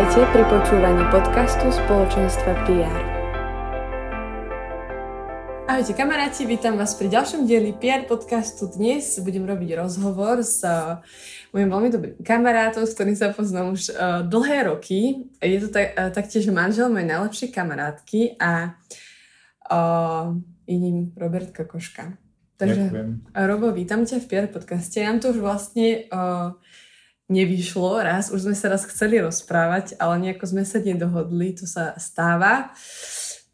Vítajte pri počúvaní podcastu spoločenstva PR. Ahojte kamaráti, vítam vás pri ďalšom dieli PR podcastu. Dnes budem robiť rozhovor s uh, mojim veľmi dobrým kamarátom, s ktorým sa poznám už uh, dlhé roky. Je to tak, uh, taktiež manžel mojej najlepšej kamarátky a uh, iným Robert Kokoška. Takže, Ďakujem. Robo, vítam ťa v PR podcaste. Nám to už vlastne uh, nevyšlo raz, už sme sa raz chceli rozprávať, ale nejako sme sa nedohodli, to sa stáva.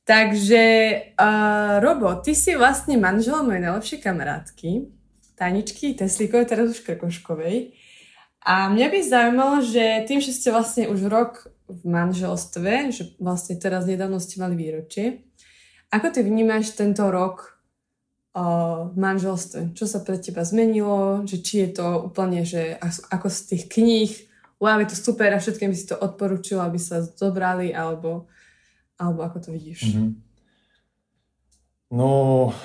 Takže, uh, Robo, ty si vlastne manžel mojej najlepšej kamarátky, Taničky Teslíkovej, teraz už Krkoškovej. A mňa by zaujímalo, že tým, že ste vlastne už rok v manželstve, že vlastne teraz nedávno ste mali výročie, ako ty vnímaš tento rok v manželstve. Čo sa pre teba zmenilo, že či je to úplne, že ako z tých kníh, wow, je to super a všetkým by si to odporúčila, aby sa zobrali, alebo, alebo ako to vidíš? Mm-hmm. No,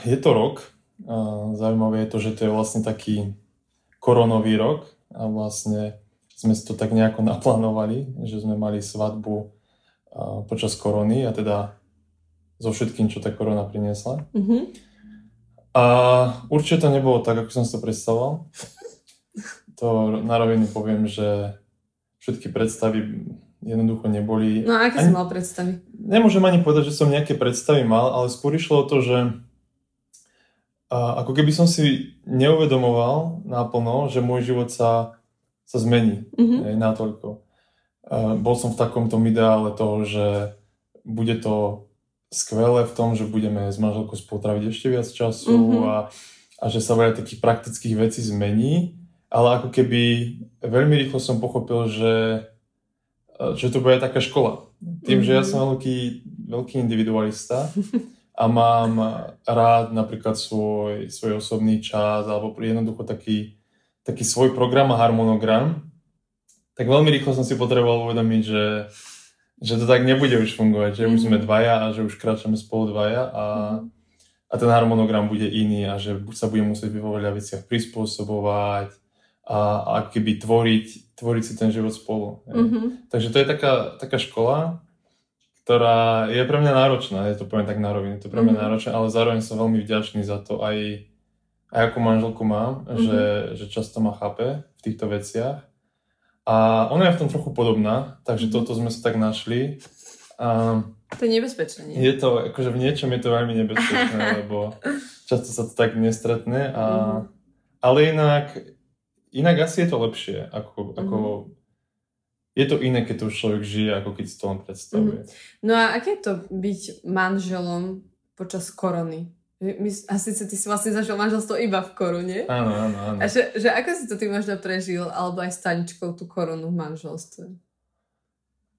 je to rok. A zaujímavé je to, že to je vlastne taký koronový rok a vlastne sme si to tak nejako naplánovali, že sme mali svadbu počas korony a teda so všetkým, čo tá korona priniesla. Mm-hmm. A určite to nebolo tak, ako som si to predstavoval. To na rovinu poviem, že všetky predstavy jednoducho neboli... No a aké ani, si mal predstavy? Nemôžem ani povedať, že som nejaké predstavy mal, ale skôr išlo o to, že a, ako keby som si neuvedomoval naplno, že môj život sa, sa zmení mm-hmm. natoľko. A, bol som v takomto ideále toho, že bude to skvelé v tom, že budeme s manželkou spolu tráviť ešte viac času mm-hmm. a, a že sa veľa takých praktických vecí zmení, ale ako keby veľmi rýchlo som pochopil, že, že to bude taká škola. Tým, mm-hmm. že ja mhm. som veľký, veľký individualista a mám rád napríklad svoj, svoj osobný čas alebo jednoducho taký, taký svoj program a harmonogram, tak veľmi rýchlo som si potreboval uvedomiť, že že to tak nebude už fungovať, že mm-hmm. už sme dvaja a že už kráčame spolu dvaja a, mm-hmm. a ten harmonogram bude iný a že sa budeme musieť vo veľa veciach prispôsobovať a, a keby tvoriť, tvoriť si ten život spolu. Mm-hmm. Takže to je taká, taká škola, ktorá je pre mňa náročná, je to poviem tak na rovinu, to pre mňa mm-hmm. náročné, ale zároveň som veľmi vďačný za to aj, aj ako manželku mám, mm-hmm. že, že často ma chápe v týchto veciach a ona je v tom trochu podobná, takže mm. toto sme sa tak našli. A to je nebezpečné, nie? Je to, akože v niečom je to veľmi nebezpečné, lebo často sa to tak nestretne. A, mm. Ale inak, inak asi je to lepšie, ako, ako mm. je to iné, keď to už človek žije, ako keď si to len predstavuje. Mm. No a aké je to byť manželom počas korony? My, a síce ty si vlastne zažil manželstvo iba v korune. Áno, áno, áno. A že, že ako si to ty možno prežil, alebo aj s Taničkou tú korunu v manželstve?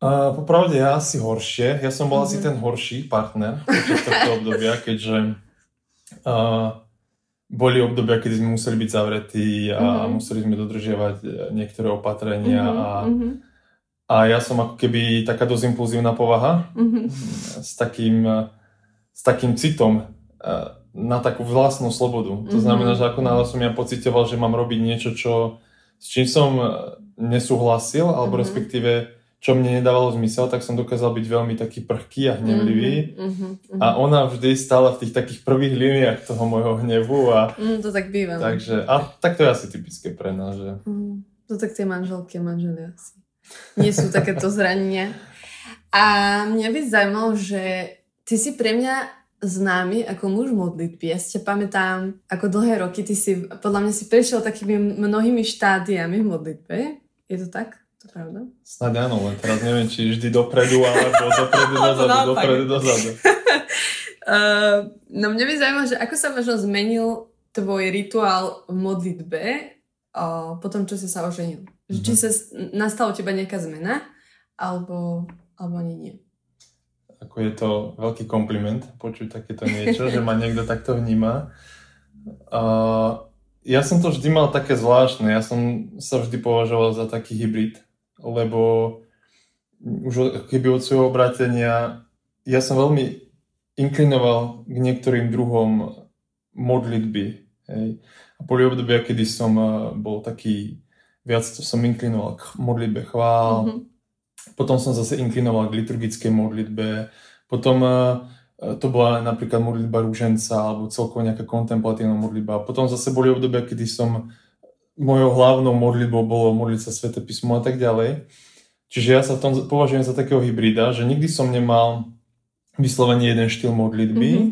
Uh, popravde ja asi horšie. Ja som bol uh-huh. asi mhm. ten horší partner počas tohto obdobia, keďže uh, boli obdobia, kedy sme museli byť zavretí a uh-huh. museli sme dodržiavať e, niektoré opatrenia uh-huh. a, uh-huh. a ja som ako keby taká dosť impulzívna povaha uh-huh. s takým, s takým citom na takú vlastnú slobodu. To mm-hmm. znamená, že ako náhle som ja pocitoval, že mám robiť niečo, čo, s čím som e, nesúhlasil, alebo mm-hmm. respektíve čo mne nedávalo zmysel, tak som dokázal byť veľmi taký prchký a hnevlivý. Mm-hmm, A ona vždy stála v tých takých prvých líniách toho môjho hnevu. A, mm, to tak býva. Takže, a tak to je asi typické pre nás. Že... Mm. To tak tie manželky a manželia asi. Nie sú takéto zranenia. A mňa by zaujímalo, že ty si pre mňa známy ako muž modlitby. Ja si ťa pamätám, ako dlhé roky ty si, podľa mňa si prešiel takými mnohými štádiami v modlitbe. Je to tak? To pravda? Snáď áno, len teraz neviem, či vždy dopredu, alebo dopredu, dozadu, dopredu, dozadu. uh, no mňa by zaujímalo, že ako sa možno zmenil tvoj rituál v modlitbe uh, po tom, čo si sa oženil. Mm-hmm. Či sa nastala u teba nejaká zmena, alebo, alebo ani nie ako je to veľký kompliment počuť takéto niečo, že ma niekto takto vníma. Uh, ja som to vždy mal také zvláštne, ja som sa vždy považoval za taký hybrid, lebo už keby od svojho obrátenia ja som veľmi inklinoval k niektorým druhom modlitby. Hej. A boli obdobia, kedy som bol taký, viac som inklinoval k modlitbe chvál, mm-hmm potom som zase inklinoval k liturgickej modlitbe. Potom e, to bola napríklad modlitba rúženca alebo celkovo nejaká kontemplatívna modlitba. Potom zase boli obdobia, kedy som mojou hlavnou modlitbou bolo modliť sa Svete písmo a tak ďalej. Čiže ja sa v tom považujem za takého hybrida, že nikdy som nemal vyslovene jeden štýl modlitby, mm-hmm.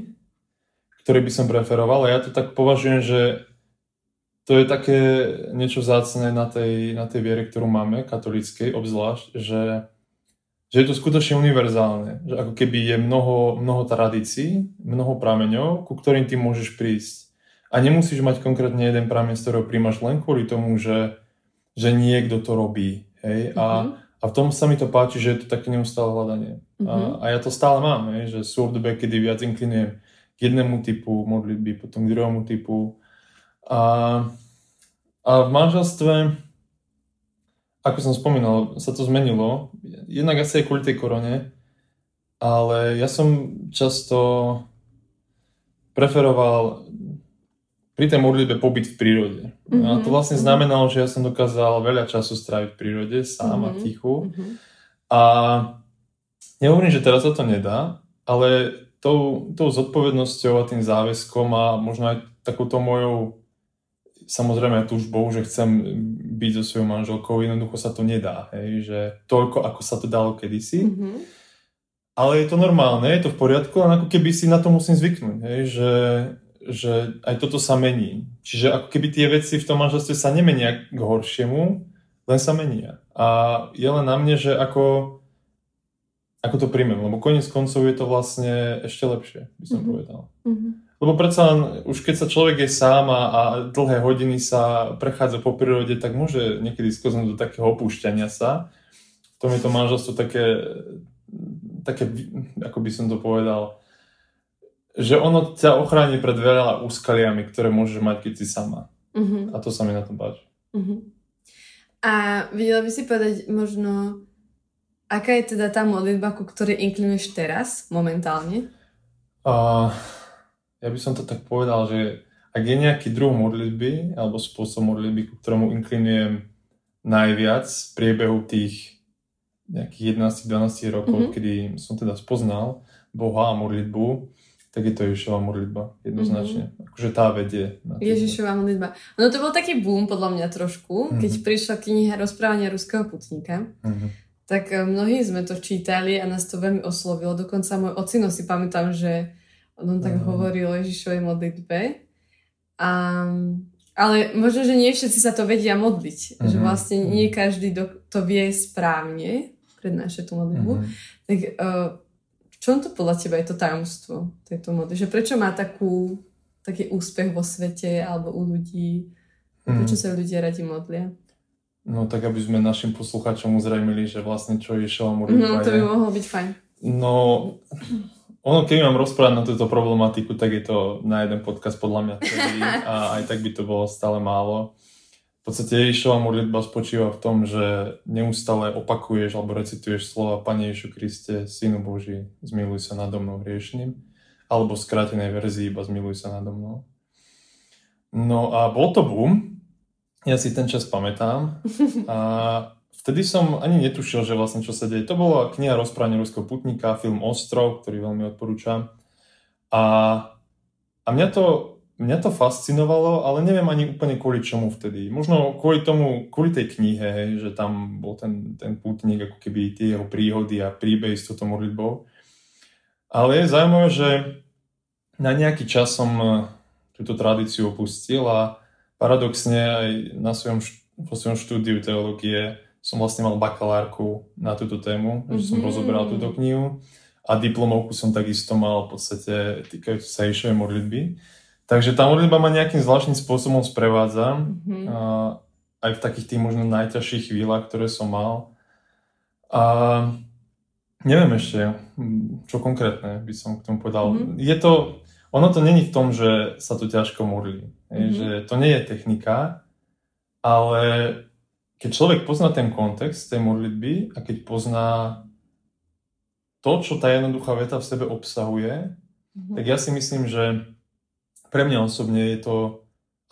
ktorý by som preferoval. A ja to tak považujem, že to je také niečo zácne na tej, na tej viere, ktorú máme, katolíckej obzvlášť, že, že je to skutočne univerzálne. Že ako keby je mnoho, mnoho tradícií, mnoho prameňov, ku ktorým ty môžeš prísť. A nemusíš mať konkrétne jeden prameň, z ktorého príjmaš len kvôli tomu, že, že niekto to robí. Hej? A, mm-hmm. a v tom sa mi to páči, že je to také neustále hľadanie. Mm-hmm. A, mhm. a ja to stále mám, hej? že sú obdobia, kedy viac inklinujem k jednému typu modlitby, potom k druhému typu a, a v manželstve, ako som spomínal, sa to zmenilo. Jednak asi aj kvôli tej korone, ale ja som často preferoval pri tej modlitbe pobyt v prírode. Mm-hmm. A to mhm, vlastne mhm. znamenalo, že ja som dokázal veľa času stráviť v prírode, sám mm-hmm. a tichu. Mm-hmm. A nehovorím, že teraz sa to nedá, ale tou, tou zodpovednosťou a tým záväzkom a možno aj takouto mojou samozrejme túžbou, že chcem byť so svojou manželkou, jednoducho sa to nedá, hej, že toľko, ako sa to dalo kedysi. Mm-hmm. Ale je to normálne, je to v poriadku, len ako keby si na to musím zvyknúť, hej, že, že aj toto sa mení. Čiže ako keby tie veci v tom manželstve sa nemenia k horšiemu, len sa menia. A je len na mne, že ako, ako to príjmem, lebo koniec koncov je to vlastne ešte lepšie, by som mm-hmm. povedal. Mm-hmm. Lebo predsa len, už keď sa človek je sám a, a dlhé hodiny sa prechádza po prírode, tak môže niekedy skoznúť do takého opúšťania sa. V tom je to manželstvo také, také, ako by som to povedal, že ono ťa ochráni pred veľa úskaliami, ktoré môžeš mať, keď si sama. Uh-huh. A to sa mi na tom páči. Uh-huh. A videla by si povedať možno, aká je teda tá modlitba, ku ktorej inklinuješ teraz, momentálne? Uh, ja by som to tak povedal, že ak je nejaký druh modlitby alebo spôsob modlitby, ku ktorému inklinujem najviac v priebehu tých nejakých 11-12 rokov, mm-hmm. kedy som teda spoznal Boha a modlitbu, tak je to Ježišova modlitba, jednoznačne. Mm-hmm. Akože tá vedie. Ježišova modlitba. No to bol taký boom podľa mňa trošku, mm-hmm. keď prišla kniha Rozprávania ruského putníka. Mm-hmm. Tak eh, mnohí sme to čítali a nás to veľmi oslovilo. Dokonca môj ocino si pamätám, že on tak uh-huh. hovorí o Ježišovej modlitbe. A, ale možno, že nie všetci sa to vedia modliť. Uh-huh. Že mhm. vlastne nie mhm. každý do, to vie správne prednášať tú modlitbu. Uh-huh. Tak uh, v čom to podľa teba je to tajomstvo tejto modlitby? Že prečo má takú, taký úspech vo svete alebo u ľudí? Prečo sa ľudia radi modlia? No tak, aby sme našim poslucháčom uzrejmili, že vlastne čo Ježišova modlitba No, to by mohlo byť fajn. No, ono, keď mám rozprávať na túto problematiku, tak je to na jeden podcast podľa mňa celý a aj tak by to bolo stále málo. V podstate Ježišova modlitba spočíva v tom, že neustále opakuješ alebo recituješ slova Pane Ježišu Kriste, Synu Boží, zmiluj sa nado mnou hriešným, alebo v skrátenej verzii iba zmiluj sa nado mnou. No a bol to boom, ja si ten čas pamätám a vtedy som ani netušil, že vlastne čo sa deje. To bola kniha Rozprávanie ruského putníka, film Ostrov, ktorý veľmi odporúčam. A, a mňa, to, mňa to fascinovalo, ale neviem ani úplne kvôli čomu vtedy. Možno kvôli tomu, kvôli tej knihe, hej, že tam bol ten, ten pútnik, ako keby tie jeho príhody a príbej s touto modlitbou. Ale je zaujímavé, že na nejaký čas som e, túto tradíciu opustil a paradoxne aj na svojom, po svojom štúdiu teológie som vlastne mal bakalárku na túto tému, mm-hmm. že som mhm. rozoberal túto knihu a diplomovku som takisto mal v podstate týkajúcu sa Išovej modlitby. Takže tá modlitba ma nejakým zvláštnym spôsobom sprevádza. Mm-hmm. A aj v takých tých možno najťažších chvíľach, ktoré som mal. A neviem ešte, čo konkrétne by som k tomu povedal. Mm-hmm. Je to, ono to není v tom, že sa to ťažko modlí. Mm-hmm. Že to nie je technika, ale keď človek pozná ten kontext tej modlitby a keď pozná to, čo tá jednoduchá veta v sebe obsahuje, mm-hmm. tak ja si myslím, že pre mňa osobne je to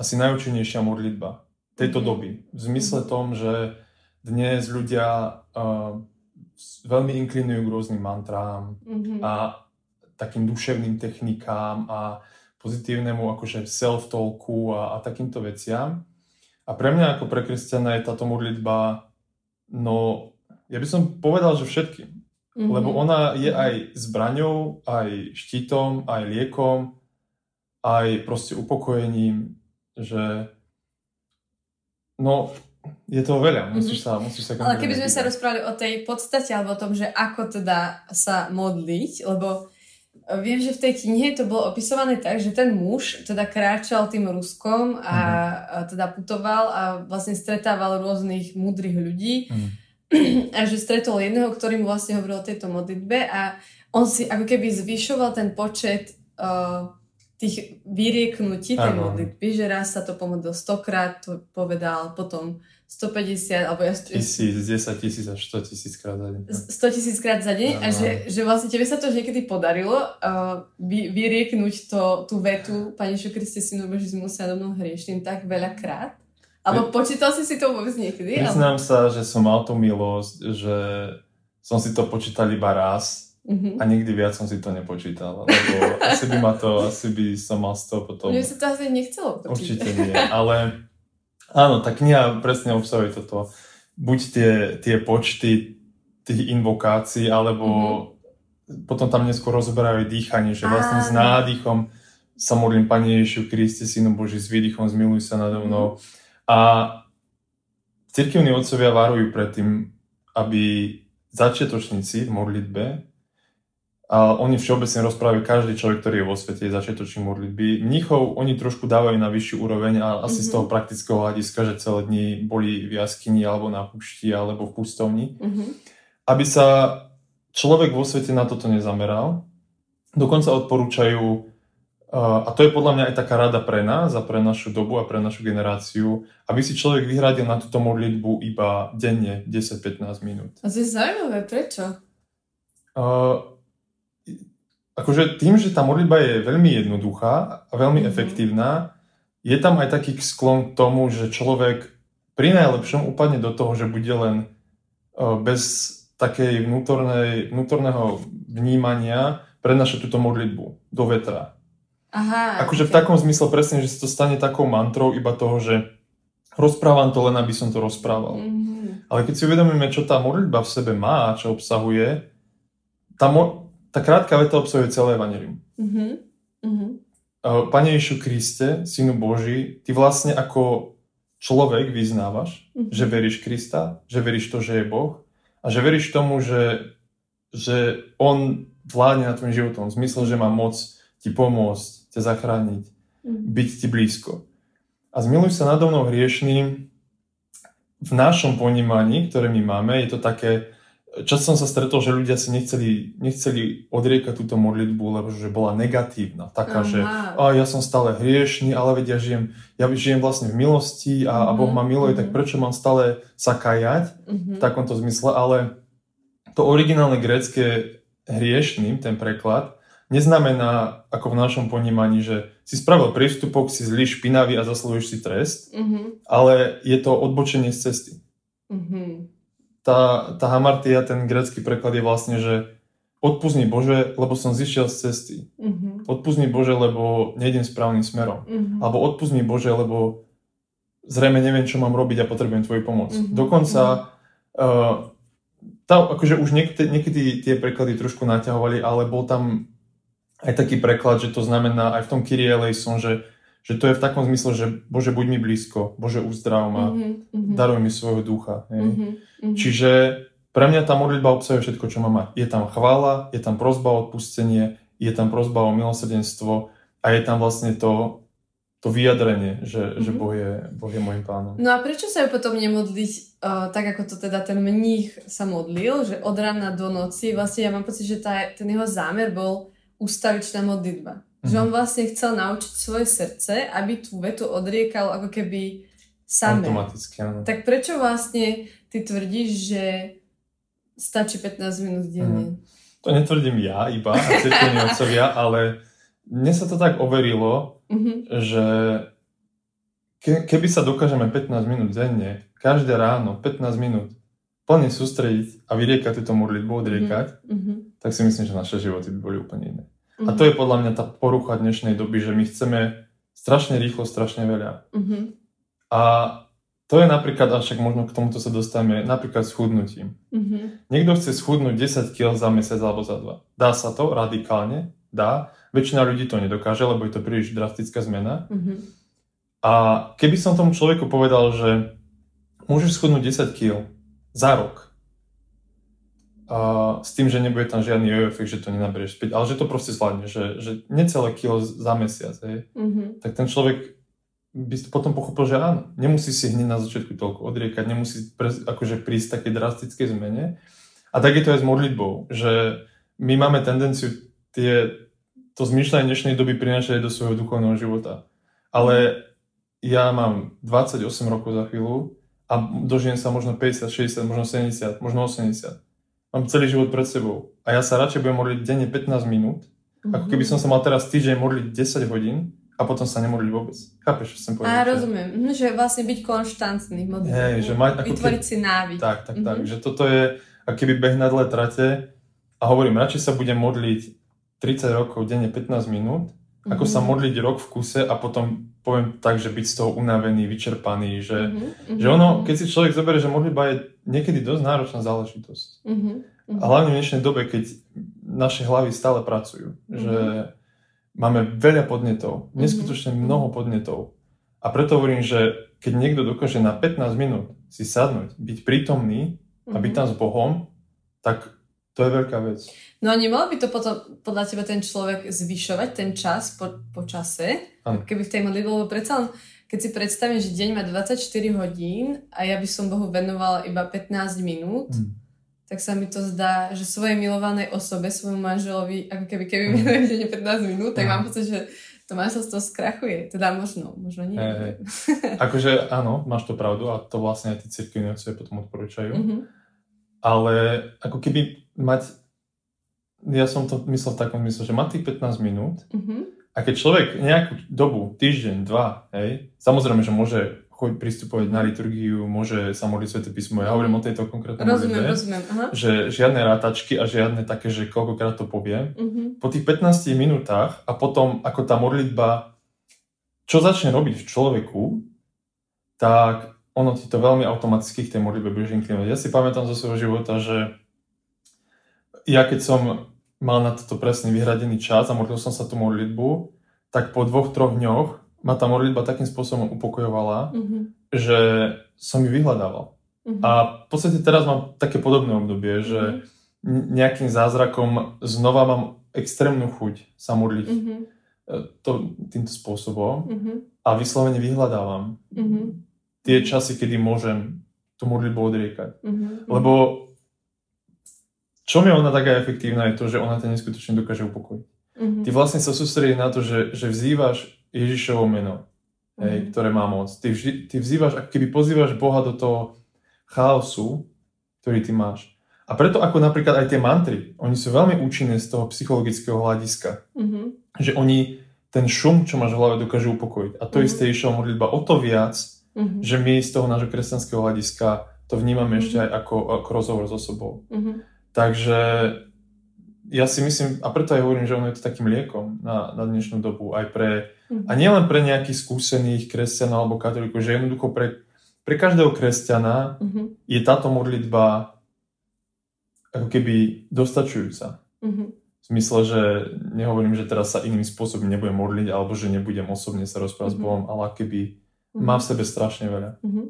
asi najúčinnejšia modlitba tejto mm-hmm. doby. V zmysle mm-hmm. tom, že dnes ľudia uh, veľmi inklinujú k rôznym mantrám mm-hmm. a takým duševným technikám a pozitívnemu akože self-talku a, a takýmto veciam. A pre mňa ako pre kresťana je táto modlitba, no ja by som povedal, že všetky. Mm-hmm. Lebo ona je aj zbraňou, aj štítom, aj liekom, aj proste upokojením, že no, je to veľa, musíš sa, musíš sa Ale keby sme sa rozprávali o tej podstate, alebo o tom, že ako teda sa modliť, lebo viem, že v tej knihe to bolo opisované tak, že ten muž teda kráčal tým Ruskom a, mm-hmm. a teda putoval a vlastne stretával rôznych múdrych ľudí mm. a že stretol jedného, ktorý mu vlastne hovoril o tejto modlitbe a on si ako keby zvyšoval ten počet uh, tých vyrieknutí tej modlitby, že raz sa to pomodlil stokrát, to povedal, potom 150, alebo ja... Tisíc, 10 tisíc až 100 tisíc krát za deň. 100 tisíc krát za deň a že, že vlastne tebe sa to niekedy podarilo uh, vy, vyrieknúť to, tú vetu Pane Ježišu Kriste, synu Boží, si musel do mnou hriešným tak veľakrát? Alebo počítal si si to vôbec niekedy? Priznám ale... sa, že som mal tú milosť, že som si to počítal iba raz Mm-hmm. A nikdy viac som si to nepočítal, lebo asi by ma to, asi by som mal z toho potom... Mne sa to asi nechcelo počítať. Určite nie, ale áno, tá kniha presne obsahuje toto. Buď tie, tie počty tých invokácií, alebo mm-hmm. potom tam neskôr rozoberajú dýchanie, že vlastne s nádychom sa modlím Pane Ježišu Kriste, Synu Boží, s výdychom zmiluj sa nado mnou. Mm-hmm. A cirkevní otcovia varujú pred tým, aby začiatočníci v modlitbe a oni všeobecne rozprávajú, každý človek, ktorý je vo svete, je začiatočný modlitby. Mnichov oni trošku dávajú na vyššiu úroveň a asi mm-hmm. z toho mhm. praktického hľadiska, že celé dni boli v jaskyni alebo na púšti alebo v pustovni. Mm-hmm. Aby sa človek vo svete na toto nezameral. Dokonca odporúčajú, a to je podľa mňa aj taká rada pre nás a pre našu dobu a pre našu generáciu, aby si človek vyhradil na túto modlitbu iba denne 10-15 minút. A to je zaujímavé, prečo? Uh, akože tým, že tá modlitba je veľmi jednoduchá a veľmi mm-hmm. efektívna, je tam aj taký sklon k tomu, že človek pri najlepšom upadne do toho, že bude len uh, bez takej vnútornej, vnútorného vnímania prednášať túto modlitbu do vetra. Aha, akože okay. v takom zmysle presne, že sa to stane takou mantrou iba toho, že rozprávam to len, aby som to rozprával. Mm-hmm. Ale keď si uvedomíme, čo tá modlitba v sebe má, čo obsahuje, tá, mo- tá krátka veta obsahuje celé evanelium. Mm-hmm. Mm-hmm. Pane Ježišu Kriste, Synu Boží, ty vlastne ako človek vyznávaš, mm-hmm. že veríš Krista, že veríš to, že je Boh a že veríš tomu, že, že On vládne na tvojim životom. V zmysle, že má moc ti pomôcť, ťa zachrániť, mm-hmm. byť ti blízko. A zmiluj sa nado mnou hriešným v našom ponímaní, ktoré my máme, je to také, často som sa stretol, že ľudia si nechceli, nechceli odriekať túto modlitbu, lebo že bola negatívna. Taká, Aha. že a ja som stále hriešný, ale vedia, ja žijem, ja žijem vlastne v milosti a, mm-hmm. a Boh ma miluje, mm-hmm. tak prečo mám stále sa kajať mm-hmm. v takomto zmysle. Ale to originálne grécke hriešným, ten preklad, neznamená, ako v našom ponímaní, že si spravil prístupok, si zlý, špinavý a zaslúžiš si trest, mm-hmm. ale je to odbočenie z cesty. Mm-hmm tá, tá hamartia, ten grecký preklad je vlastne, že odpúzni Bože, lebo som zišiel z cesty. Mm-hmm. Odpúzni Bože, lebo nejdem správnym smerom. Mm-hmm. Alebo odpúzni Bože, lebo zrejme neviem, čo mám robiť a potrebujem tvoju pomoc. Mm-hmm. Dokonca uh, tá, akože už niekedy, niekedy tie preklady trošku naťahovali, ale bol tam aj taký preklad, že to znamená aj v tom Kyrie eleison, že, že to je v takom zmysle, že Bože, buď mi blízko, Bože, uzdrav ma, mm-hmm. daruj mi svojho ducha. Mm-hmm. Čiže pre mňa tá modlitba obsahuje všetko, čo má mať. Je tam chvála, je tam prozba o odpustenie, je tam prozba o milosrdenstvo a je tam vlastne to, to vyjadrenie, že, mm-hmm. že boh, je, boh je môjim pánom. No a prečo sa ju potom nemodliť uh, tak, ako to teda ten mních sa modlil, že od rána do noci, vlastne ja mám pocit, že tá, ten jeho zámer bol ustavičná modlitba. Mm-hmm. Že on vlastne chcel naučiť svoje srdce, aby tú vetu odriekal ako keby samé. Automaticky, áno. Tak prečo vlastne ty tvrdíš, že Stačí 15 minút denne. Mm. To netvrdím ja iba, a cirkevní otcovia, ale mne sa to tak overilo, mm-hmm. že ke, keby sa dokážeme 15 minút denne, každé ráno 15 minút plne sústrediť a vyriekať túto modlitbu, odriekať, mm-hmm. tak si myslím, že naše životy by boli úplne iné. Mm-hmm. A to je podľa mňa tá porucha dnešnej doby, že my chceme strašne rýchlo, strašne veľa. Mm-hmm. A to je napríklad, a však možno k tomuto sa dostaneme, napríklad s chudnutím. Mm-hmm. Niekto chce schudnúť 10 kg za mesiac alebo za dva. Dá sa to radikálne? Dá. Väčšina ľudí to nedokáže, lebo je to príliš drastická zmena. Mm-hmm. A keby som tomu človeku povedal, že môžeš schudnúť 10 kg za rok, a s tým, že nebude tam žiadny jojo efekt, že to nenaberieš späť, ale že to proste zvládne, že, že necelé kilo za mesiac, hej, mm-hmm. tak ten človek by si potom pochopil, že áno, nemusí si hneď na začiatku toľko odriekať, nemusí pre, akože prísť také drastické zmene. A tak je to aj s modlitbou, že my máme tendenciu tie, to zmýšľanie dnešnej doby prinášať do svojho duchovného života. Ale ja mám 28 rokov za chvíľu a dožijem sa možno 50, 60, možno 70, možno 80. Mám celý život pred sebou. A ja sa radšej budem modliť denne 15 minút, mm-hmm. ako keby som sa mal teraz týždeň modliť 10 hodín, a potom sa nemodliť vôbec. Chápeš, čo som povedal? A rozumiem, mhm, že vlastne byť konštantný v modlitbe. Hej, že mať, ako Vytvoriť keď... si návyk. Tak, tak, mm-hmm. tak. Že toto je keby beh na dle trate a hovorím, radšej sa budem modliť 30 rokov denne 15 minút, mm-hmm. ako sa mhm. modliť rok v kuse a potom poviem tak, že byť z toho unavený, vyčerpaný, že, mm-hmm. že ono, keď si človek zoberie, že modlitba je niekedy dosť náročná záležitosť. Mm-hmm. A hlavne v dnešnej dobe, keď naše hlavy stále pracujú, mm-hmm. že máme veľa podnetov, mhm. neskutočne mm-hmm. mnoho podnetov. A preto hovorím, že keď niekto dokáže na 15 minút si sadnúť, byť prítomný mm-hmm. a byť mhm. tam s Bohom, tak to je veľká vec. No a nemal by to potom podľa teba ten človek zvyšovať ten čas po, po čase? Ano. Keby v tej modlitbe, lebo predsa len, keď si predstavím, že deň má 24 hodín a ja by som Bohu venovala iba 15 minút, mm tak sa mi to zdá, že svojej milovanej osobe, svojmu manželovi, ako keby keby mi mm. 15 minút, tak mám pocit, že to manželstvo skrachuje. Teda možno, možno nie. Hey, akože áno, máš to pravdu a to vlastne aj cirkevní otcovia potom odporúčajú. Mm-hmm. Ale ako keby mať, ja som to myslel v takom mysle, že má tých 15 minút mm-hmm. a keď človek nejakú dobu, týždeň, dva, hej, samozrejme, že môže choď pristupovať na liturgiu, môže sa modliť Sveté písmo. Ja hovorím o tejto konkrétnej Rozumiem, modlitbe, rozumiem. Aha. Že žiadne rátačky a žiadne také, že koľkokrát to poviem. Uh-huh. Po tých 15 minútach a potom ako tá modlitba, čo začne robiť v človeku, tak ono ti to veľmi automaticky k tej modlitbe budeš inklinovať. Ja si pamätám zo svojho života, že ja keď som mal na toto presne vyhradený čas a modlil som sa tú modlitbu, tak po dvoch, troch dňoch ma tá modlitba takým spôsobom upokojovala, mm-hmm. že som ju vyhľadával. Mm-hmm. A v podstate teraz mám také podobné obdobie, že mm-hmm. nejakým zázrakom znova mám extrémnu chuť sa modliť mm-hmm. to, týmto spôsobom mm-hmm. a vyslovene vyhľadávam mm-hmm. tie časy, kedy môžem tú modlitbu odriekať. Mm-hmm. Lebo čo mi ona taká efektívna je to, že ona ťa neskutočne dokáže upokojiť. Mm-hmm. Ty vlastne sa sústredíš na to, že, že vzývaš Ježišovo meno, mm-hmm. hej, mhm. ktoré má moc. Ty, vži, ty vzývaš, ako keby pozývaš Boha do toho chaosu, ktorý ty máš. A preto ako napríklad aj tie mantry, oni sú veľmi účinné z toho psychologického hľadiska. Mm-hmm. Že oni ten šum, čo máš v hlave, dokážu upokojiť. A to mm-hmm. isté išlo modlitba o to viac, mm-hmm. že my z toho nášho kresťanského hľadiska to vnímame mm-hmm. ešte aj ako, ako rozhovor s osobou. Mm-hmm. Takže ja si myslím, a preto aj hovorím, že ono je to takým liekom na, na dnešnú dobu, aj pre, a nielen pre nejakých skúsených kresťanov alebo katolíkov, že jednoducho pre, pre každého kresťana mm-hmm. je táto modlitba ako keby dostačujúca. Mm-hmm. V zmysle, že nehovorím, že teraz sa iným spôsobom nebudem modliť, alebo že nebudem osobne sa rozprávať mm-hmm. s Bohom, ale keby mm-hmm. má v sebe strašne veľa. Mm-hmm.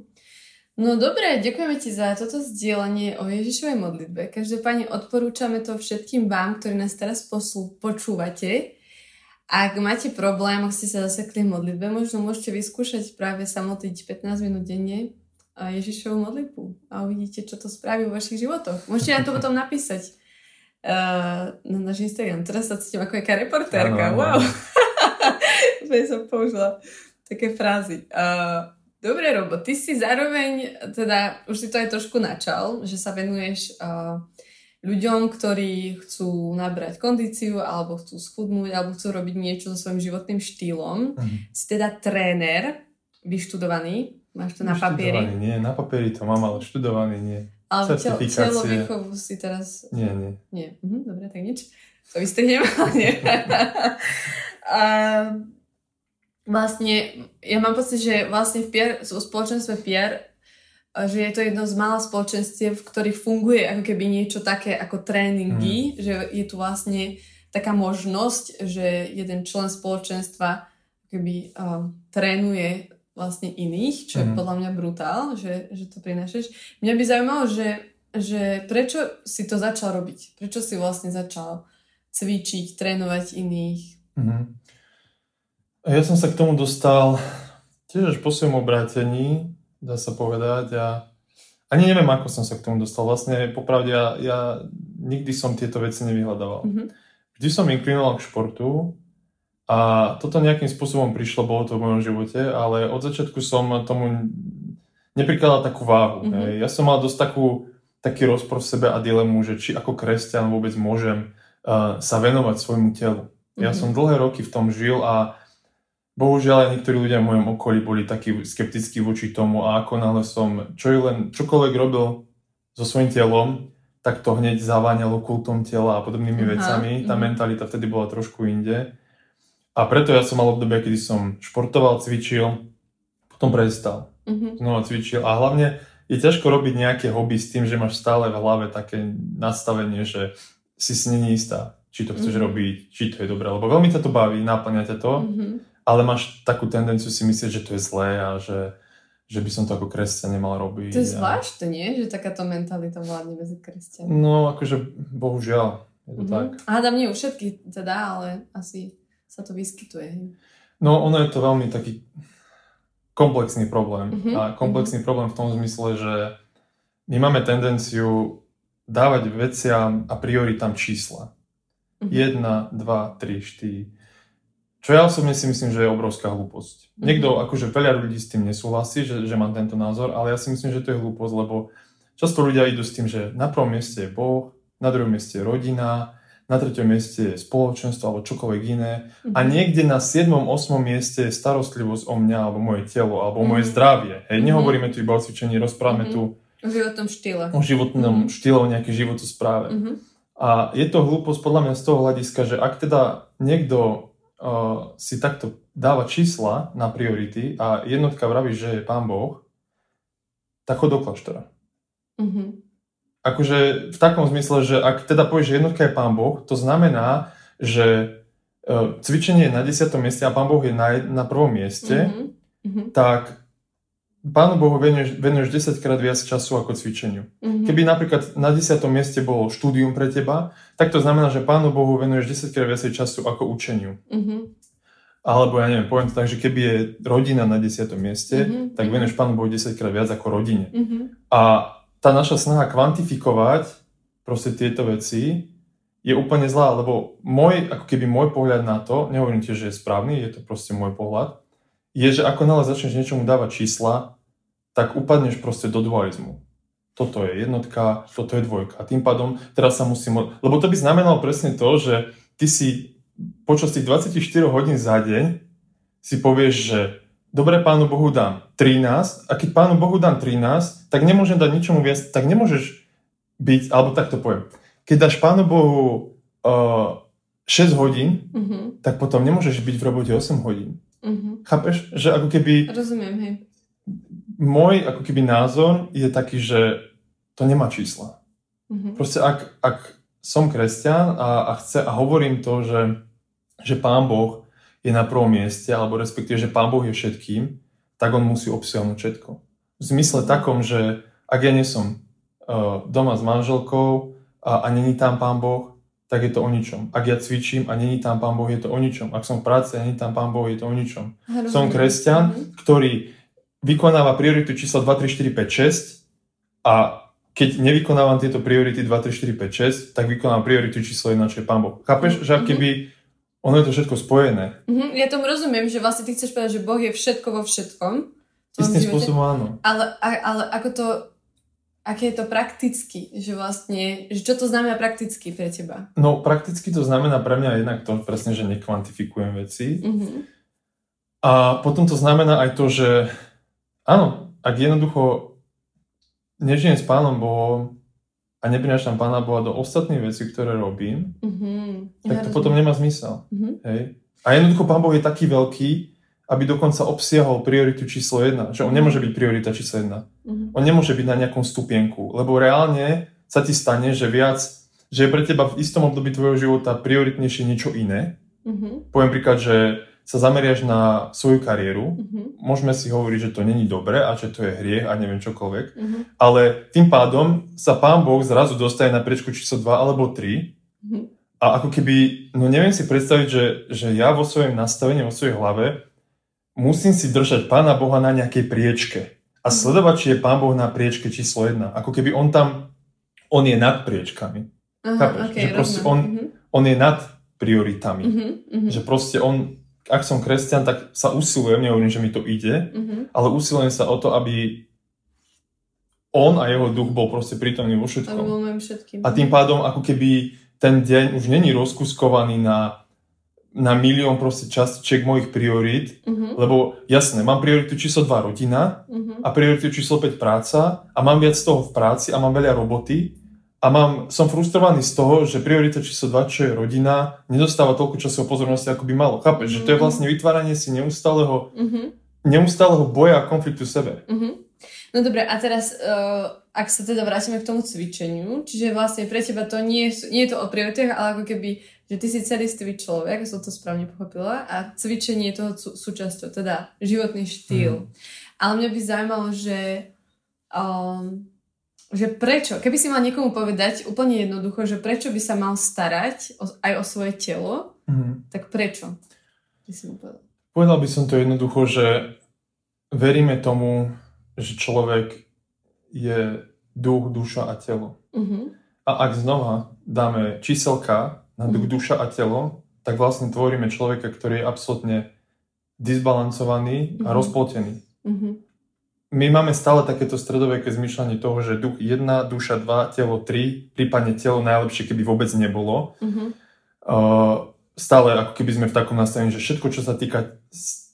No dobre, ďakujeme ti za toto zdieľanie o Ježišovej modlitbe. Každopádne odporúčame to všetkým vám, ktorí nás teraz poslú, počúvate. Ak máte problém, ak ste sa zasekli v modlitbe, možno môžete vyskúšať práve sa modliť 15 minút denne a Ježišovú modlitbu a uvidíte, čo to spraví vo vašich životoch. Môžete nám to potom napísať uh, na náš Instagram. Teraz sa cítim ako jaká reportérka. Ano, wow. Úplne som použila také frázy. Uh, Dobre, Robo, ty si zároveň, teda už si to aj trošku načal, že sa venuješ uh, ľuďom, ktorí chcú nabrať kondíciu, alebo chcú schudnúť, alebo chcú robiť niečo so svojím životným štýlom. Uh-huh. Si teda tréner, vyštudovaný, máš to na papieri? Nie, na papieri to mám, ale študovaný nie. Ale telo výchovu si teraz... Nie, nie. Nie, uh-huh, dobre, tak nič. To vystrihnem, ale nie. a, vlastne, ja mám pocit, že vlastne v, pier, v spoločenstve Pier, že je to jedno z mála spoločenstiev, v ktorých funguje ako keby niečo také ako tréningy, mm. že je tu vlastne taká možnosť, že jeden člen spoločenstva keby uh, trénuje vlastne iných, čo mm. je mhm. podľa mňa brutál, že, že to prinášaš. Mňa by zaujímalo, že, že prečo si to začal robiť? Prečo si vlastne začal cvičiť, trénovať iných? Mm. Ja som sa k tomu dostal tiež až po svojom obrátení, dá sa povedať. A ani neviem, ako som sa k tomu dostal. Vlastne, popravde, ja, ja nikdy som tieto veci nevyhľadával. Mm-hmm. Vždy som inklinoval k športu a toto nejakým spôsobom prišlo, bolo to v mojom živote, ale od začiatku som tomu neprikladal takú váhu. Mm-hmm. Ja som mal dosť takú, taký rozpor v sebe a dilemu, že či ako kresťan vôbec môžem uh, sa venovať svojmu telu. Mm-hmm. Ja mhm. som dlhé roky v tom žil a bohužiaľ aj niektorí ľudia v mojom okolí boli takí skeptickí voči tomu a ako náhle som čo len čokoľvek robil so svojím telom, tak to hneď zaváňalo kultom tela a podobnými uh-huh, vecami. Tá uh-huh. mentalita vtedy bola trošku inde. A preto ja som mal obdobie, kedy som športoval, cvičil, potom prestal. Uh-huh. Znova cvičil a hlavne je ťažko robiť nejaké hobby s tým, že máš stále v hlave také nastavenie, že si si není istá, či to chceš uh-huh. robiť, či to je dobré, lebo veľmi ťa to baví, náplňa ťa to. Uh-huh ale máš takú tendenciu si myslieť, že to je zlé a že, že by som to ako kresťan nemal robiť. To je zvláštne, nie? Že takáto mentalita vládne medzi kresťanmi. No, akože bohužiaľ, je to mm-hmm. tak. Hádam nie u všetkých teda, ale asi sa to vyskytuje. No, ono je to veľmi taký komplexný problém. Mm-hmm. A komplexný mm-hmm. problém v tom zmysle, že my máme tendenciu dávať veciam a priori tam čísla. Mm-hmm. 1, 2, 3, 4, čo ja osobne si myslím, že je obrovská hlúposť. Mm-hmm. Niekto, akože veľa ľudí s tým nesúhlasí, že, že mám tento názor, ale ja si myslím, že to je hlúposť, lebo často ľudia idú s tým, že na prvom mieste je Boh, na druhom mieste je rodina, na treťom mieste je spoločenstvo alebo čokoľvek iné mm-hmm. a niekde na 7. 8. mieste je starostlivosť o mňa alebo moje telo alebo mm-hmm. moje zdravie. Hej, nehovoríme tu iba o cvičení, rozprávame mm-hmm. tu o životnom štýle. O životnom mm-hmm. štýle, o nejakej životospráve. Mm-hmm. A je to hlúposť podľa mňa z toho hľadiska, že ak teda niekto uh, si takto dáva čísla na priority a jednotka vraví, že je pán Boh, tak chod do kláštora. Mm-hmm. Akože v takom zmysle, že ak teda povieš, že jednotka je pán Boh, to znamená, že uh, cvičenie je na 10. mieste a pán Boh je na, na prvom mieste, mm-hmm. tak Pánu Bohu venuješ, venuješ 10 krát viac času ako cvičeniu. Mm-hmm. Keby napríklad na 10. mieste bolo štúdium pre teba, tak to znamená, že Pánu Bohu venuješ 10 krát viac času ako učeniu. Mm-hmm. Alebo ja neviem, poviem to tak, že keby je rodina na 10. mieste, mm-hmm. tak venuješ Pánu Bohu 10 krát viac ako rodine. Mm-hmm. A tá naša snaha kvantifikovať proste tieto veci je úplne zlá, lebo môj, ako keby môj pohľad na to, nehovorím tiež, že je správny, je to proste môj pohľad, je, že ako náhle začneš niečomu dávať čísla, tak upadneš proste do dualizmu. Toto je jednotka, toto je dvojka. A tým pádom teraz sa musím... Lebo to by znamenalo presne to, že ty si počas tých 24 hodín za deň si povieš, že dobre pánu Bohu dám 13 a keď pánu Bohu dám 13, tak nemôžem dať ničomu viac, tak nemôžeš byť, alebo tak to poviem. Keď dáš pánu Bohu uh, 6 hodín, Mhm. tak potom nemôžeš byť v robote 8 hodín. Mhm. Chápeš? Že ako keby Rozumiem, hej. Môj ako keby názor je taký, že to nemá čísla. Mhm. Proste ak, ak som kresťan a, a, chce, a hovorím to, že, že Pán Boh je na prvom mieste, alebo respektíve, že Pán Boh je všetkým, tak on musí obsiahnuť všetko. V zmysle takom, že ak ja nie som uh, doma s manželkou a, a není tam Pán Boh, tak je to o ničom. Ak ja cvičím a není tam Pán Boh, je to o ničom. Ak som v práci a není tam Pán Boh, je to o ničom. Aha, Som kresťan, Mhm. ktorý vykonáva prioritu číslo 2, 3, 4, 5, 6 a keď nevykonávam tieto priority 2, 3, 4, 5, 6, tak vykonávam prioritu číslo 1, čo je Pán Boh. Chápeš, že Mhm. keby ono je to všetko spojené. Mhm, ja tomu rozumiem, že vlastne ty chceš povedať, že Boh je všetko vo všetkom. Istým spôsobom áno. Ale, ale ako to, aké je to prakticky, že vlastne, že čo to znamená prakticky pre teba? No prakticky to znamená pre mňa jednak to presne, že nekvantifikujem veci. Mhm. A potom to znamená aj to, že áno, ak jednoducho nežijem s Pánom Bohom a neprinášam Pána Boha do ostatných vecí, ktoré robím, Mhm. tak Ja to rozumiem. potom nemá zmysel. Mhm. Hej. A jednoducho Pán Boh je taký veľký, aby dokonca obsiahol prioritu číslo 1. Že on nemôže byť priorita číslo 1. Mhm. On nemôže byť na nejakom stupienku, lebo reálne sa ti stane, že viac, že je pre teba v istom období tvojho života prioritnejšie niečo iné. Mhm. Poviem príklad, že sa zameriaš na svoju kariéru, Mhm. môžeme si hovoriť, že to není dobre a že to je hriech a neviem čokoľvek, Mhm. ale tým pádom sa Pán Boh zrazu dostane na priečku číslo 2 alebo 3 Mhm. a ako keby, no neviem si predstaviť, že, že ja vo svojom nastavení, vo svojej hlave musím si držať Pána Boha na nejakej priečke a sledovať, či je Pán Boh na priečke číslo 1. Ako keby on tam, on je nad priečkami. Aha, Chápeš? okej, Že proste on- Mhm. On je nad prioritami. Mhm. Mhm. Že proste on, ak som kresťan, tak sa usilujem, nehovorím, že mi to ide, Mhm. ale usilujem sa o to, aby on a jeho duch bol proste prítomný vo Aby všetkom. bol môjim všetkým. A tým pádom ako keby ten deň už není rozkuskovaný na, na milión proste častičiek mojich priorít, Mhm. lebo jasné, mám prioritu číslo 2 rodina Mhm. a prioritu číslo 5 práca a mám viac toho v práci a mám veľa roboty a mám, som frustrovaný z toho, že priorita číslo 2, čo je rodina, nedostáva toľko času a pozornosti, ako by malo. Chápeš, že to je Mhm. vlastne vytváranie si neustáleho, Mhm. neustáleho boja a konfliktu sebe. Mhm. No dobre, a teraz, uh, ak sa teda vrátime k tomu cvičeniu, čiže vlastne pre teba to nie, nie je to o prioritách, ale ako keby, že ty si celistvý človek, som to správne pochopila, a cvičenie je toho sú, súčasťou, teda životný štýl. Ale mňa by zaujímalo, že, um, že prečo, keby si mal niekomu povedať úplne jednoducho, že prečo by sa mal starať o, aj o svoje telo, Mhm. tak prečo? Ty si mu povedal. Povedal by som to jednoducho, že veríme tomu, že človek je duch, duša a telo. Uh-huh. A ak znova dáme číselka na duch, Mhm. duša a telo, tak vlastne tvoríme človeka, ktorý je absolútne disbalancovaný a Mhm. rozpoltený. My máme stále takéto stredoveké zmýšľanie toho, že duch 1, duša 2, telo 3, prípadne telo najlepšie, keby vôbec nebolo. Uh-huh. Uh, stále ako keby sme v takom nastavení, že všetko, čo sa týka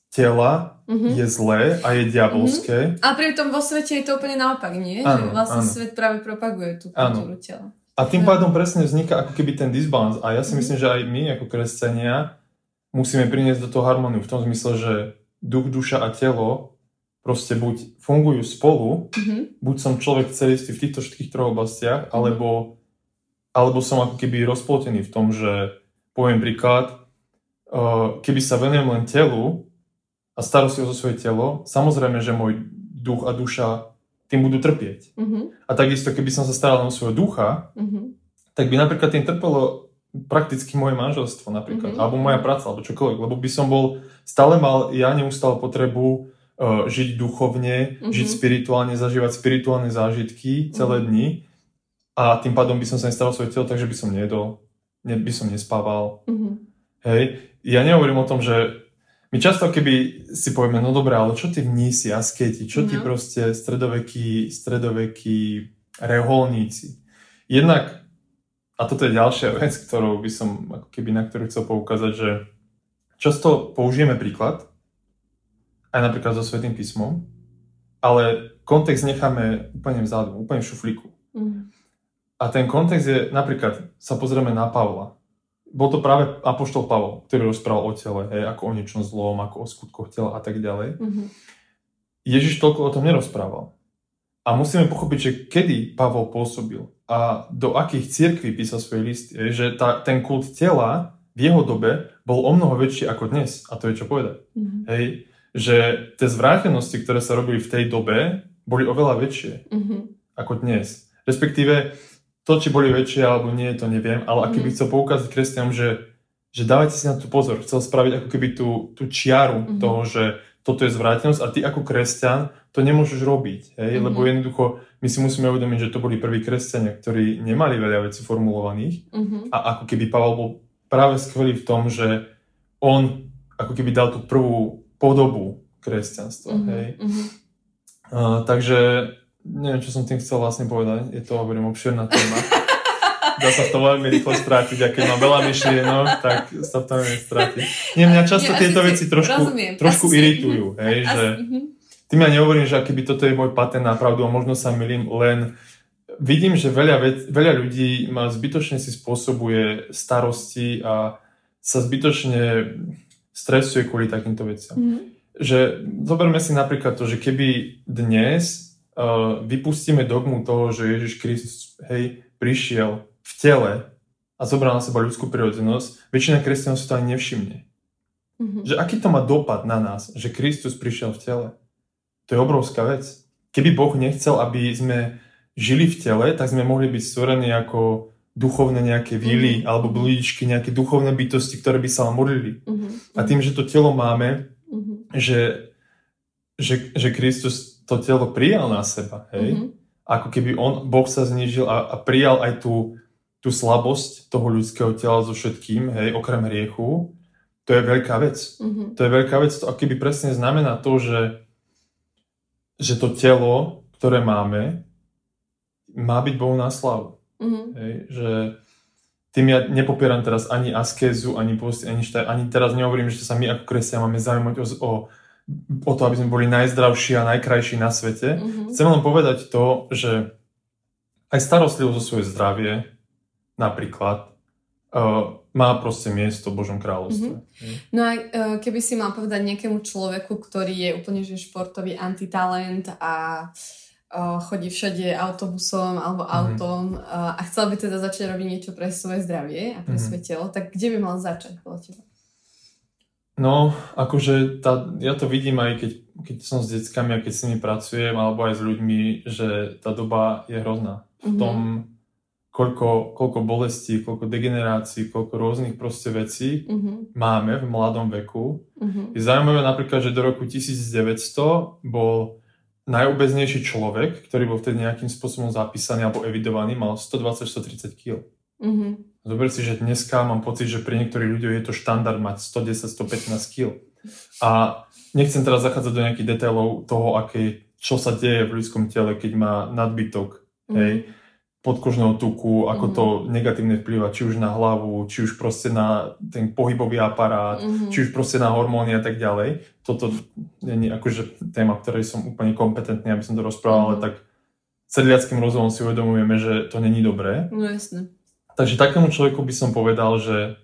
tela, Uh-huh. je zlé a je diabolské. A pritom vo svete je to úplne naopak, nie? Áno, že vlastne áno. svet práve propaguje tú Áno. kultúru tela. A tým Áno. pádom presne vzniká ako keby ten disbalans. A ja si Mhm. myslím, že aj my ako kresťania musíme priniesť do toho harmóniu v tom zmysle, že duch, duša a telo proste buď fungujú spolu, Uh-huh. buď som človek celistvý v týchto všetkých troch oblastiach, Mhm. alebo, alebo som ako keby rozpoltený v tom, že poviem príklad, uh, keby sa venujem len telu a starosti o svoje telo, samozrejme, že môj duch a duša tým budú trpieť. Uh-huh. A takisto, keby som sa staral o svojho ducha, Uh-huh. tak by napríklad tým trpelo prakticky moje manželstvo napríklad, Mhm. alebo moja práca, alebo čokoľvek, lebo by som bol, stále mal ja neustále potrebu uh, žiť duchovne, Mhm. žiť spirituálne, zažívať spirituálne zážitky celé Mhm. dni a tým pádom by som sa nestaral svoje telo, takže by som nejedol, ne, by som nespával. Uh-huh. Hej, ja nehovorím o tom, že my často keby si povieme, no dobré, ale čo tí mnísi, asketi, čo No. proste stredovekí, stredovekí reholníci. Jednak, a toto je ďalšia vec, ktorou by som, ako keby na ktorú chcel poukázať, že často použijeme príklad, aj napríklad so Svetým písmom, ale kontext necháme úplne vzadu, úplne v šuflíku. Uh-huh. A ten kontext je, napríklad, sa pozrieme na Pavla. bol to práve Apoštol Pavol, ktorý rozprával o tele, hej, ako o niečom zlom, ako o skutkoch tela a tak ďalej. Mm-hmm. Ježiš toľko o tom nerozprával. A musíme pochopiť, že kedy Pavol pôsobil a do akých cirkví písal svoje listy. Že tá, ten kult tela v jeho dobe bol o mnoho väčší ako dnes. A to je čo povedať. Mm-hmm. Hej, že tie zvrátenosti, ktoré sa robili v tej dobe, boli oveľa väčšie mm-hmm. ako dnes. Respektíve to, či boli väčšie alebo nie, to neviem, ale aký by mhm. chcel poukázať kresťanom, že, že dávajte si na to pozor. Chcel spraviť ako keby tú, tú čiaru mm-hmm. toho, že toto je zvrátenosť a ty ako kresťan to nemôžeš robiť. Hej? Mm-hmm. Lebo jednoducho my si musíme uvedomiť, že to boli prví kresťania, ktorí nemali veľa vecí formulovaných mm-hmm. a ako keby Pavel bol práve skvelý v tom, že on ako keby dal tú prvú podobu kresťanstva. Mm-hmm. Hej? Mm-hmm. Uh, takže neviem, čo som tým chcel vlastne povedať. Je to, hovorím, obširná téma. Dá sa v tom veľmi rýchlo strátiť. A keď mám veľa myšlienok, tak sa v tom neviem strátiť. Nie, mňa často ja, tieto veci trošku, rozumiem, trošku iritujú. Hej, asi, že, uh-huh. Tým ja nehovorím, že akýby toto je môj patent na pravdu a možno sa milím, len vidím, že veľa, vec, veľa ľudí ma zbytočne si spôsobuje starosti a sa zbytočne stresuje kvôli takýmto veciam. Mm. Že zoberme si napríklad to, že keby dnes uh, vypustíme dogmu toho, že Ježiš Kristus hej, prišiel v tele a zobral na seba ľudskú prirodzenosť, väčšina kresťanov si to ani nevšimne. Mm-hmm. Že aký to má dopad na nás, že Kristus prišiel v tele? To je obrovská vec. Keby Boh nechcel, aby sme žili v tele, tak sme mohli byť stvorení ako duchovné nejaké víly mm-hmm. alebo blúdičky, nejaké duchovné bytosti, ktoré by sa modlili. Mm-hmm. A tým, že to telo máme, mm-hmm. že, že, že Kristus to telo prijal na seba, hej? Mm-hmm. Ako keby on, Boh sa znížil a, a prijal aj tú, tú slabosť toho ľudského tela so všetkým, hej, okrem hriechu. To je veľká vec. Mm-hmm. To je veľká vec, to keby presne znamená to, že, že to telo, ktoré máme, má byť Bohu na slavu. Mm-hmm. Hej, že tým ja nepopieram teraz ani askézu, ani post, ani, šta, ani teraz nehovorím, že sa my ako kresťania máme zaujímať o, o o to, aby sme boli najzdravší a najkrajší na svete. Mm-hmm. Chcem len povedať to, že aj starostlivosť o svoje zdravie napríklad uh, má proste miesto v Božom kráľovstve. Mm-hmm. No a uh, keby si mal povedať nejakému človeku, ktorý je úplne že športový antitalent a uh, chodí všade autobusom alebo mm-hmm. autom uh, a chcel by teda začať robiť niečo pre svoje zdravie a pre mm-hmm. svoje telo, tak kde by mal začať podľa teba? No, akože tá, ja to vidím aj keď, keď som s deckami a keď s nimi pracujem, alebo aj s ľuďmi, že tá doba je hrozná. V mm-hmm. tom, koľko, koľko bolestí, koľko degenerácií, koľko rôznych proste vecí mm-hmm. máme v mladom veku. Mm-hmm. Je zaujímavé napríklad, že do roku 1900 bol najobeznejší človek, ktorý bol vtedy nejakým spôsobom zapísaný alebo evidovaný, mal 120-130 kg. Mm-hmm. Zober si, že dneska mám pocit, že pre niektorých ľudí je to štandard mať 110-115 kg. A nechcem teraz zachádzať do nejakých detailov toho, aké, čo sa deje v ľudskom tele, keď má nadbytok, mm. hej, podkožného tuku, ako mm. to negatívne vplyva či už na hlavu, či už proste na ten pohybový aparát, mm. či už proste na hormóny a tak ďalej. Toto nie je akože téma, ktorej som úplne kompetentný, aby som to rozprával, mm. ale tak sedliackým rozumom si uvedomujeme, že to není dobré. No jasne. Takže takému človeku by som povedal, že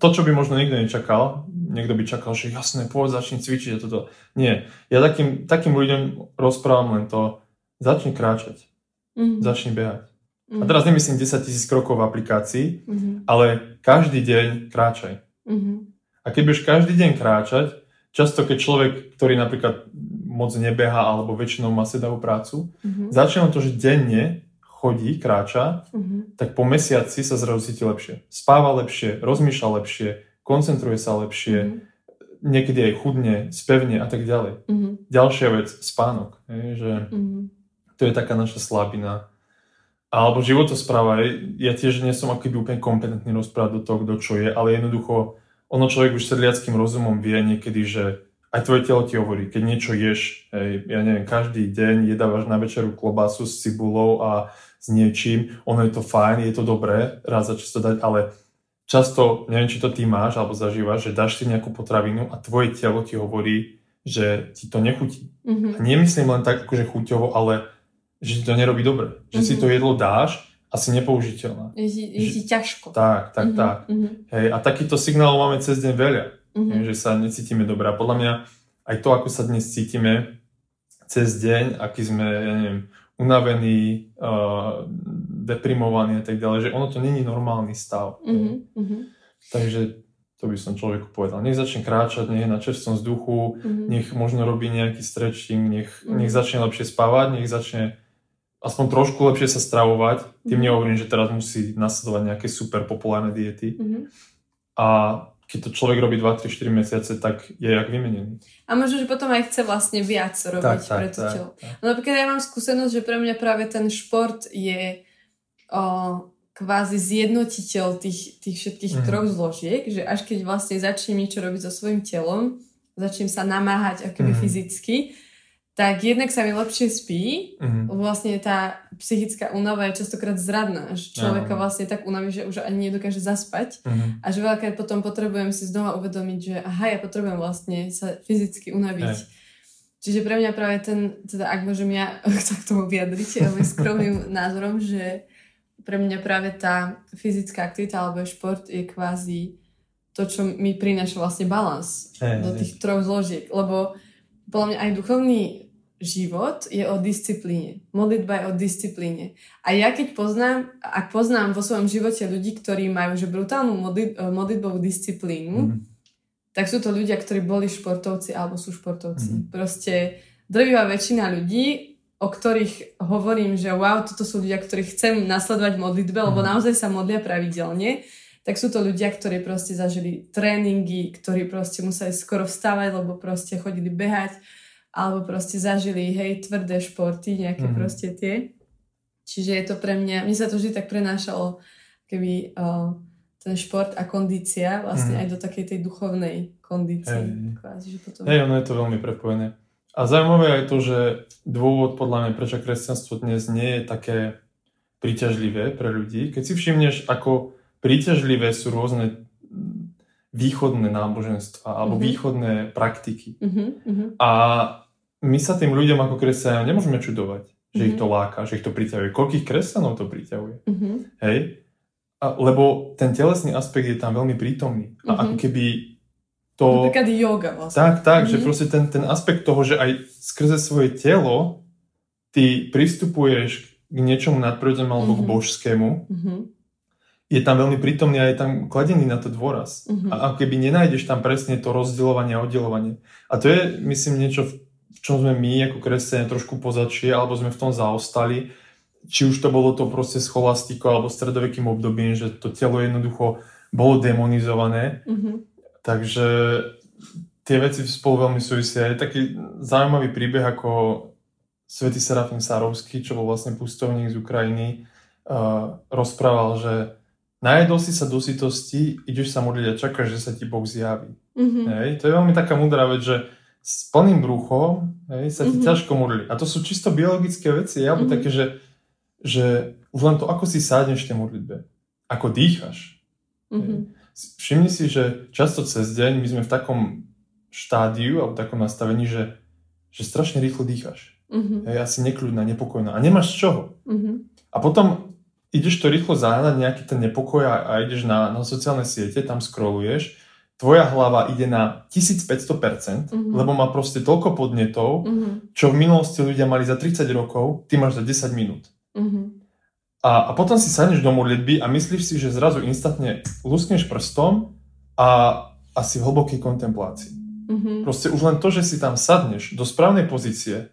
to, čo by možno nikto nečakal, niekto by čakal, že jasné, poď začni cvičiť a toto. Nie. Ja takým, takým ľuďom rozprávam len to, začni kráčať, mm-hmm. začni behať. Mm-hmm. A teraz nemyslím 10 tisíc krokov v aplikácii, mm-hmm. ale každý deň kráčaj. Mm-hmm. A keď budeš každý deň kráčať, často keď človek, ktorý napríklad moc nebeha alebo väčšinou má sedavú prácu, mm-hmm. začne to, že denne chodí, kráča, mm-hmm. tak po mesiaci sa zrazu cíti lepšie. Spáva lepšie, rozmýšľa lepšie, koncentruje sa lepšie, mm-hmm. niekedy aj chudne, spevne a tak ďalej. Mm-hmm. Ďalšia vec, spánok. Je, že mm-hmm. To je taká naša slabina. Alebo životospráva. Ja tiež nie som akýby úplne kompetentný rozprávať do toho, kto čo je, ale jednoducho ono človek už sedliackým rozumom vie niekedy, že aj tvoje telo ti hovorí, keď niečo ješ, hej, ja neviem, každý deň jedávaš na večeru klobásu s cibulou a s niečím, ono je to fajn, je to dobré, raz za často dať, ale často, neviem, či to ty máš alebo zažívaš, že dáš si nejakú potravinu a tvoje telo ti hovorí, že ti to nechutí. Mm-hmm. A nemyslím len tak akože chuťovo, ale že ti to nerobí dobre. Že mm-hmm. si to jedlo dáš a asi nepoužiteľná. Je, je ti ťažko. Tak, tak, uh-huh, tak. Uh-huh. Hej, a takýchto signálov máme cez deň veľa, uh-huh. že sa necítime dobre. A podľa mňa aj to, ako sa dnes cítime cez deň, aký sme, ja neviem, unavení, uh, deprimovaní a tak ďalej, že ono to není normálny stav. Uh-huh. Takže to by som človeku povedal. Nech začne kráčať, nech je na čerstvom vzduchu, mm-hmm. nech možno robí nejaký stretching, nech, mm-hmm. nech začne lepšie spávať, nech začne aspoň trošku lepšie sa stravovať. Tým mm-hmm. nehovorím, že teraz musí nasledovať nejaké super populárne diety. Mm-hmm. A keď to človek robí 2, 3, 4 mesiace, tak je jak vymenený. A možno, že potom aj chce vlastne viac robiť tak, tak, pre to telo. No napríklad ja mám skúsenosť, že pre mňa práve ten šport je o, kvázi zjednotiteľ tých, tých všetkých mm. troch zložiek, že až keď vlastne začnem niečo robiť so svojím telom, začnem sa namáhať akoby mm. fyzicky, tak jednak sa mi lepšie spí, mm-hmm. vlastne tá psychická únava je častokrát zradná, že človeka vlastne tak unaví, že už ani nedokáže zaspať mm-hmm. a že veľakrát potom potrebujem si znova uvedomiť, že aha, ja potrebujem vlastne sa fyzicky unaviť. Hey. Čiže pre mňa práve ten, teda ak môžem ja sa k tomu vyjadriť, ale skromným názorom, že pre mňa práve tá fyzická aktivita alebo šport je kvázi to, čo mi prináša vlastne balans hey, do tých troch zložiek, lebo podľa mňa aj duchovný život je o disciplíne. Modlitba je o disciplíne. A ja keď poznám, ak poznám vo svojom živote ľudí, ktorí majú že brutálnu modlit, eh, modlitbovú disciplínu, mm. tak sú to ľudia, ktorí boli športovci alebo sú športovci. Mm. Proste drvivá väčšina ľudí, o ktorých hovorím, že wow, toto sú ľudia, ktorí chcem nasledovať modlitbe, mm. lebo mhm. naozaj sa modlia pravidelne, tak sú to ľudia, ktorí proste zažili tréningy, ktorí proste museli skoro vstávať, lebo proste chodili behať, alebo proste zažili, hej, tvrdé športy, nejaké mm-hmm. proste tie. Čiže je to pre mňa, mne sa to vždy tak prenášalo, keby uh, ten šport a kondícia vlastne mm. aj do takej tej duchovnej kondície. Kvázi, že potom... hej, ono je to veľmi prepojené. A zaujímavé je to, že dôvod podľa mňa, prečo kresťanstvo dnes nie je také príťažlivé pre ľudí. Keď si všimneš, ako príťažlivé sú rôzne východné náboženstva alebo mm-hmm. východné praktiky. Mm-hmm. A my sa tým ľuďom ako kresťania nemôžeme čudovať, že mm-hmm. ich to láka, že ich to priťahuje. Koľkých kresťanov to priťahuje? Mm-hmm. Hej? A, lebo ten telesný aspekt je tam veľmi prítomný. A mm-hmm. ako keby to... Napríklad yoga vlastne. Tak, tak, mm-hmm. že mhm. proste ten, ten aspekt toho, že aj skrze svoje telo ty pristupuješ k niečomu nadprirodzenému alebo mm-hmm. k mhm. božskému, mm-hmm. je tam veľmi prítomný a je tam kladený na to dôraz. Mm-hmm. A ako keby nenájdeš tam presne to rozdeľovanie a oddelovanie. A to je, myslím, niečo, v čom sme my ako kresťania trošku pozačie, alebo sme v tom zaostali. Či už to bolo to proste scholastikou alebo stredovekým obdobím, že to telo jednoducho bolo demonizované. Mm-hmm. Takže tie veci spolu veľmi súvisia. Je taký zaujímavý príbeh, ako svätý Serafim Sárovský, čo bol vlastne pustovník z Ukrajiny, uh, rozprával, že najedol si sa do sitosti, ideš sa modliť a čakáš, že sa ti Boh zjaví. Mm-hmm. Hej? To je veľmi taká múdra vec, že s plným bruchom hej, sa ti mm-hmm. ťažko modli. A to sú čisto biologické veci, alebo mm-hmm. také, že, že už len to, ako si sádneš tej modlitbe, ako dýchaš. Mm-hmm. Všimni si, že často cez deň my sme v takom štádiu alebo takom nastavení, že, že strašne rýchlo dýchaš. Mm-hmm. Hej, asi nekľudná, nepokojná. A nemáš z čoho. Mm-hmm. A potom ideš to rýchlo zahnať, nejaký ten nepokoj a, a ideš na, na sociálne siete, tam scrolluješ tvoja hlava ide na 1500%, mm-hmm. lebo má proste toľko podnetov, mm-hmm. čo v minulosti ľudia mali za 30 rokov, ty máš za 10 minút. Mm-hmm. A, a potom si sadneš do modlitby a myslíš si, že zrazu instantne luskneš prstom a asi v hlbokej kontemplácii. Mm-hmm. Proste už len to, že si tam sadneš do správnej pozície,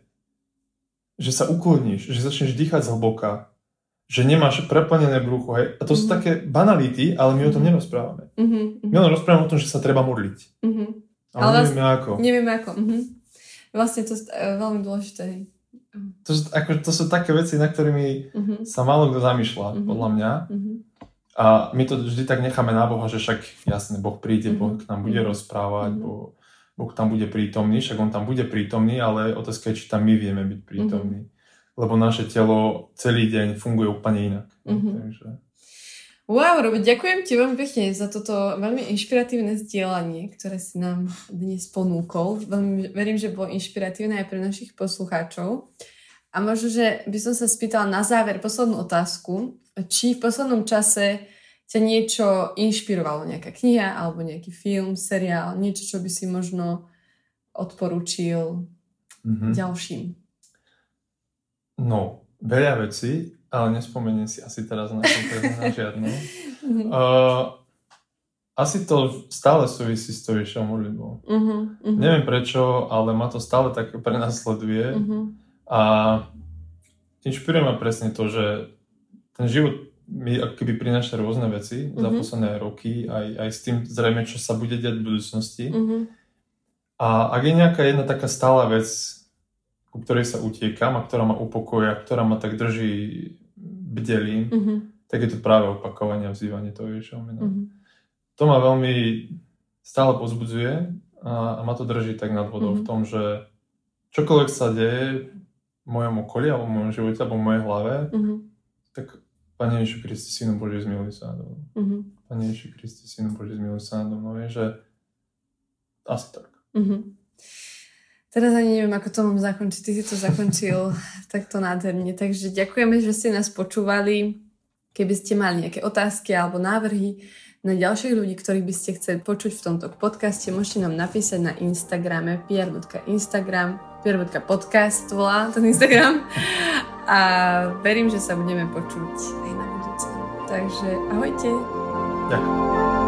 že sa uklodníš, že začneš dýchať zhlboka, že nemáš preplnené brucho. Hej? A to mm-hmm. sú mhm. také banality, ale my o tom mhm. nerozprávame. Mm-hmm. My len rozprávame o tom, že sa treba modliť. Mm-hmm. Ale, ale nevieme ako. Nevieme ako. Mm-hmm. Vlastne to je veľmi dôležité. To, sú, ako, to sú také veci, na ktorými mm-hmm. sa málo kto zamýšľa, mm-hmm. podľa mňa. Mm-hmm. A my to vždy tak necháme na Boha, že však jasne, Boh príde, mm-hmm. Boh k nám bude mm-hmm. rozprávať, mm-hmm. boh, boh tam bude prítomný, však On tam bude prítomný, ale otázka je, či tam my vieme byť prítomní. Mm-hmm lebo naše telo celý deň funguje úplne inak. Mm-hmm. Takže... Wow, Robo, ďakujem ti veľmi pekne za toto veľmi inšpiratívne zdieľanie, ktoré si nám dnes ponúkol. Veľmi verím, že bolo inšpiratívne aj pre našich poslucháčov. A možno, že by som sa spýtala na záver poslednú otázku, či v poslednom čase ťa niečo inšpirovalo, nejaká kniha alebo nejaký film, seriál, niečo, čo by si možno odporúčil mm-hmm. ďalším? No, veľa vecí, ale nespomeniem si asi teraz na, na žiadnu. mm-hmm. uh, asi to stále súvisí s tou vyššou modlitbou. Uh-huh, uh-huh. Neviem prečo, ale ma to stále tak prenasleduje. Uh-huh. A inšpiruje ma presne to, že ten život mi keby prináša rôzne veci uh-huh. za posledné roky, aj, aj s tým zrejme, čo sa bude diať v budúcnosti. Uh-huh. A ak je nejaká jedna taká stála vec, ku ktorej sa utiekam a ktorá ma upokoja, ktorá ma tak drží bdelým, uh-huh. tak je to práve opakovanie a vzývanie toho Ježišovho mena. Uh-huh. To ma veľmi stále pozbudzuje a, a ma to drží tak nad vodou uh-huh. v tom, že čokoľvek sa deje v mojom okolí alebo v mojom živote alebo v mojej hlave, uh-huh. tak Pane Ježišu Kristi, Synu Boží, zmiluj sa nado mnou. Uh-huh. Pane Ježišu Kristi, Synu Boží, zmiluj sa nado mnou. Je, že asi tak. Uh-huh. Teraz ani neviem, ako to mám zakončiť. Ty si to zakončil takto nádherne. Takže ďakujeme, že ste nás počúvali. Keby ste mali nejaké otázky alebo návrhy na ďalších ľudí, ktorých by ste chceli počuť v tomto podcaste, môžete nám napísať na Instagrame pier.instagram pier.podcast volá ten Instagram a verím, že sa budeme počuť aj na budúce. Takže ahojte. Ďakujem.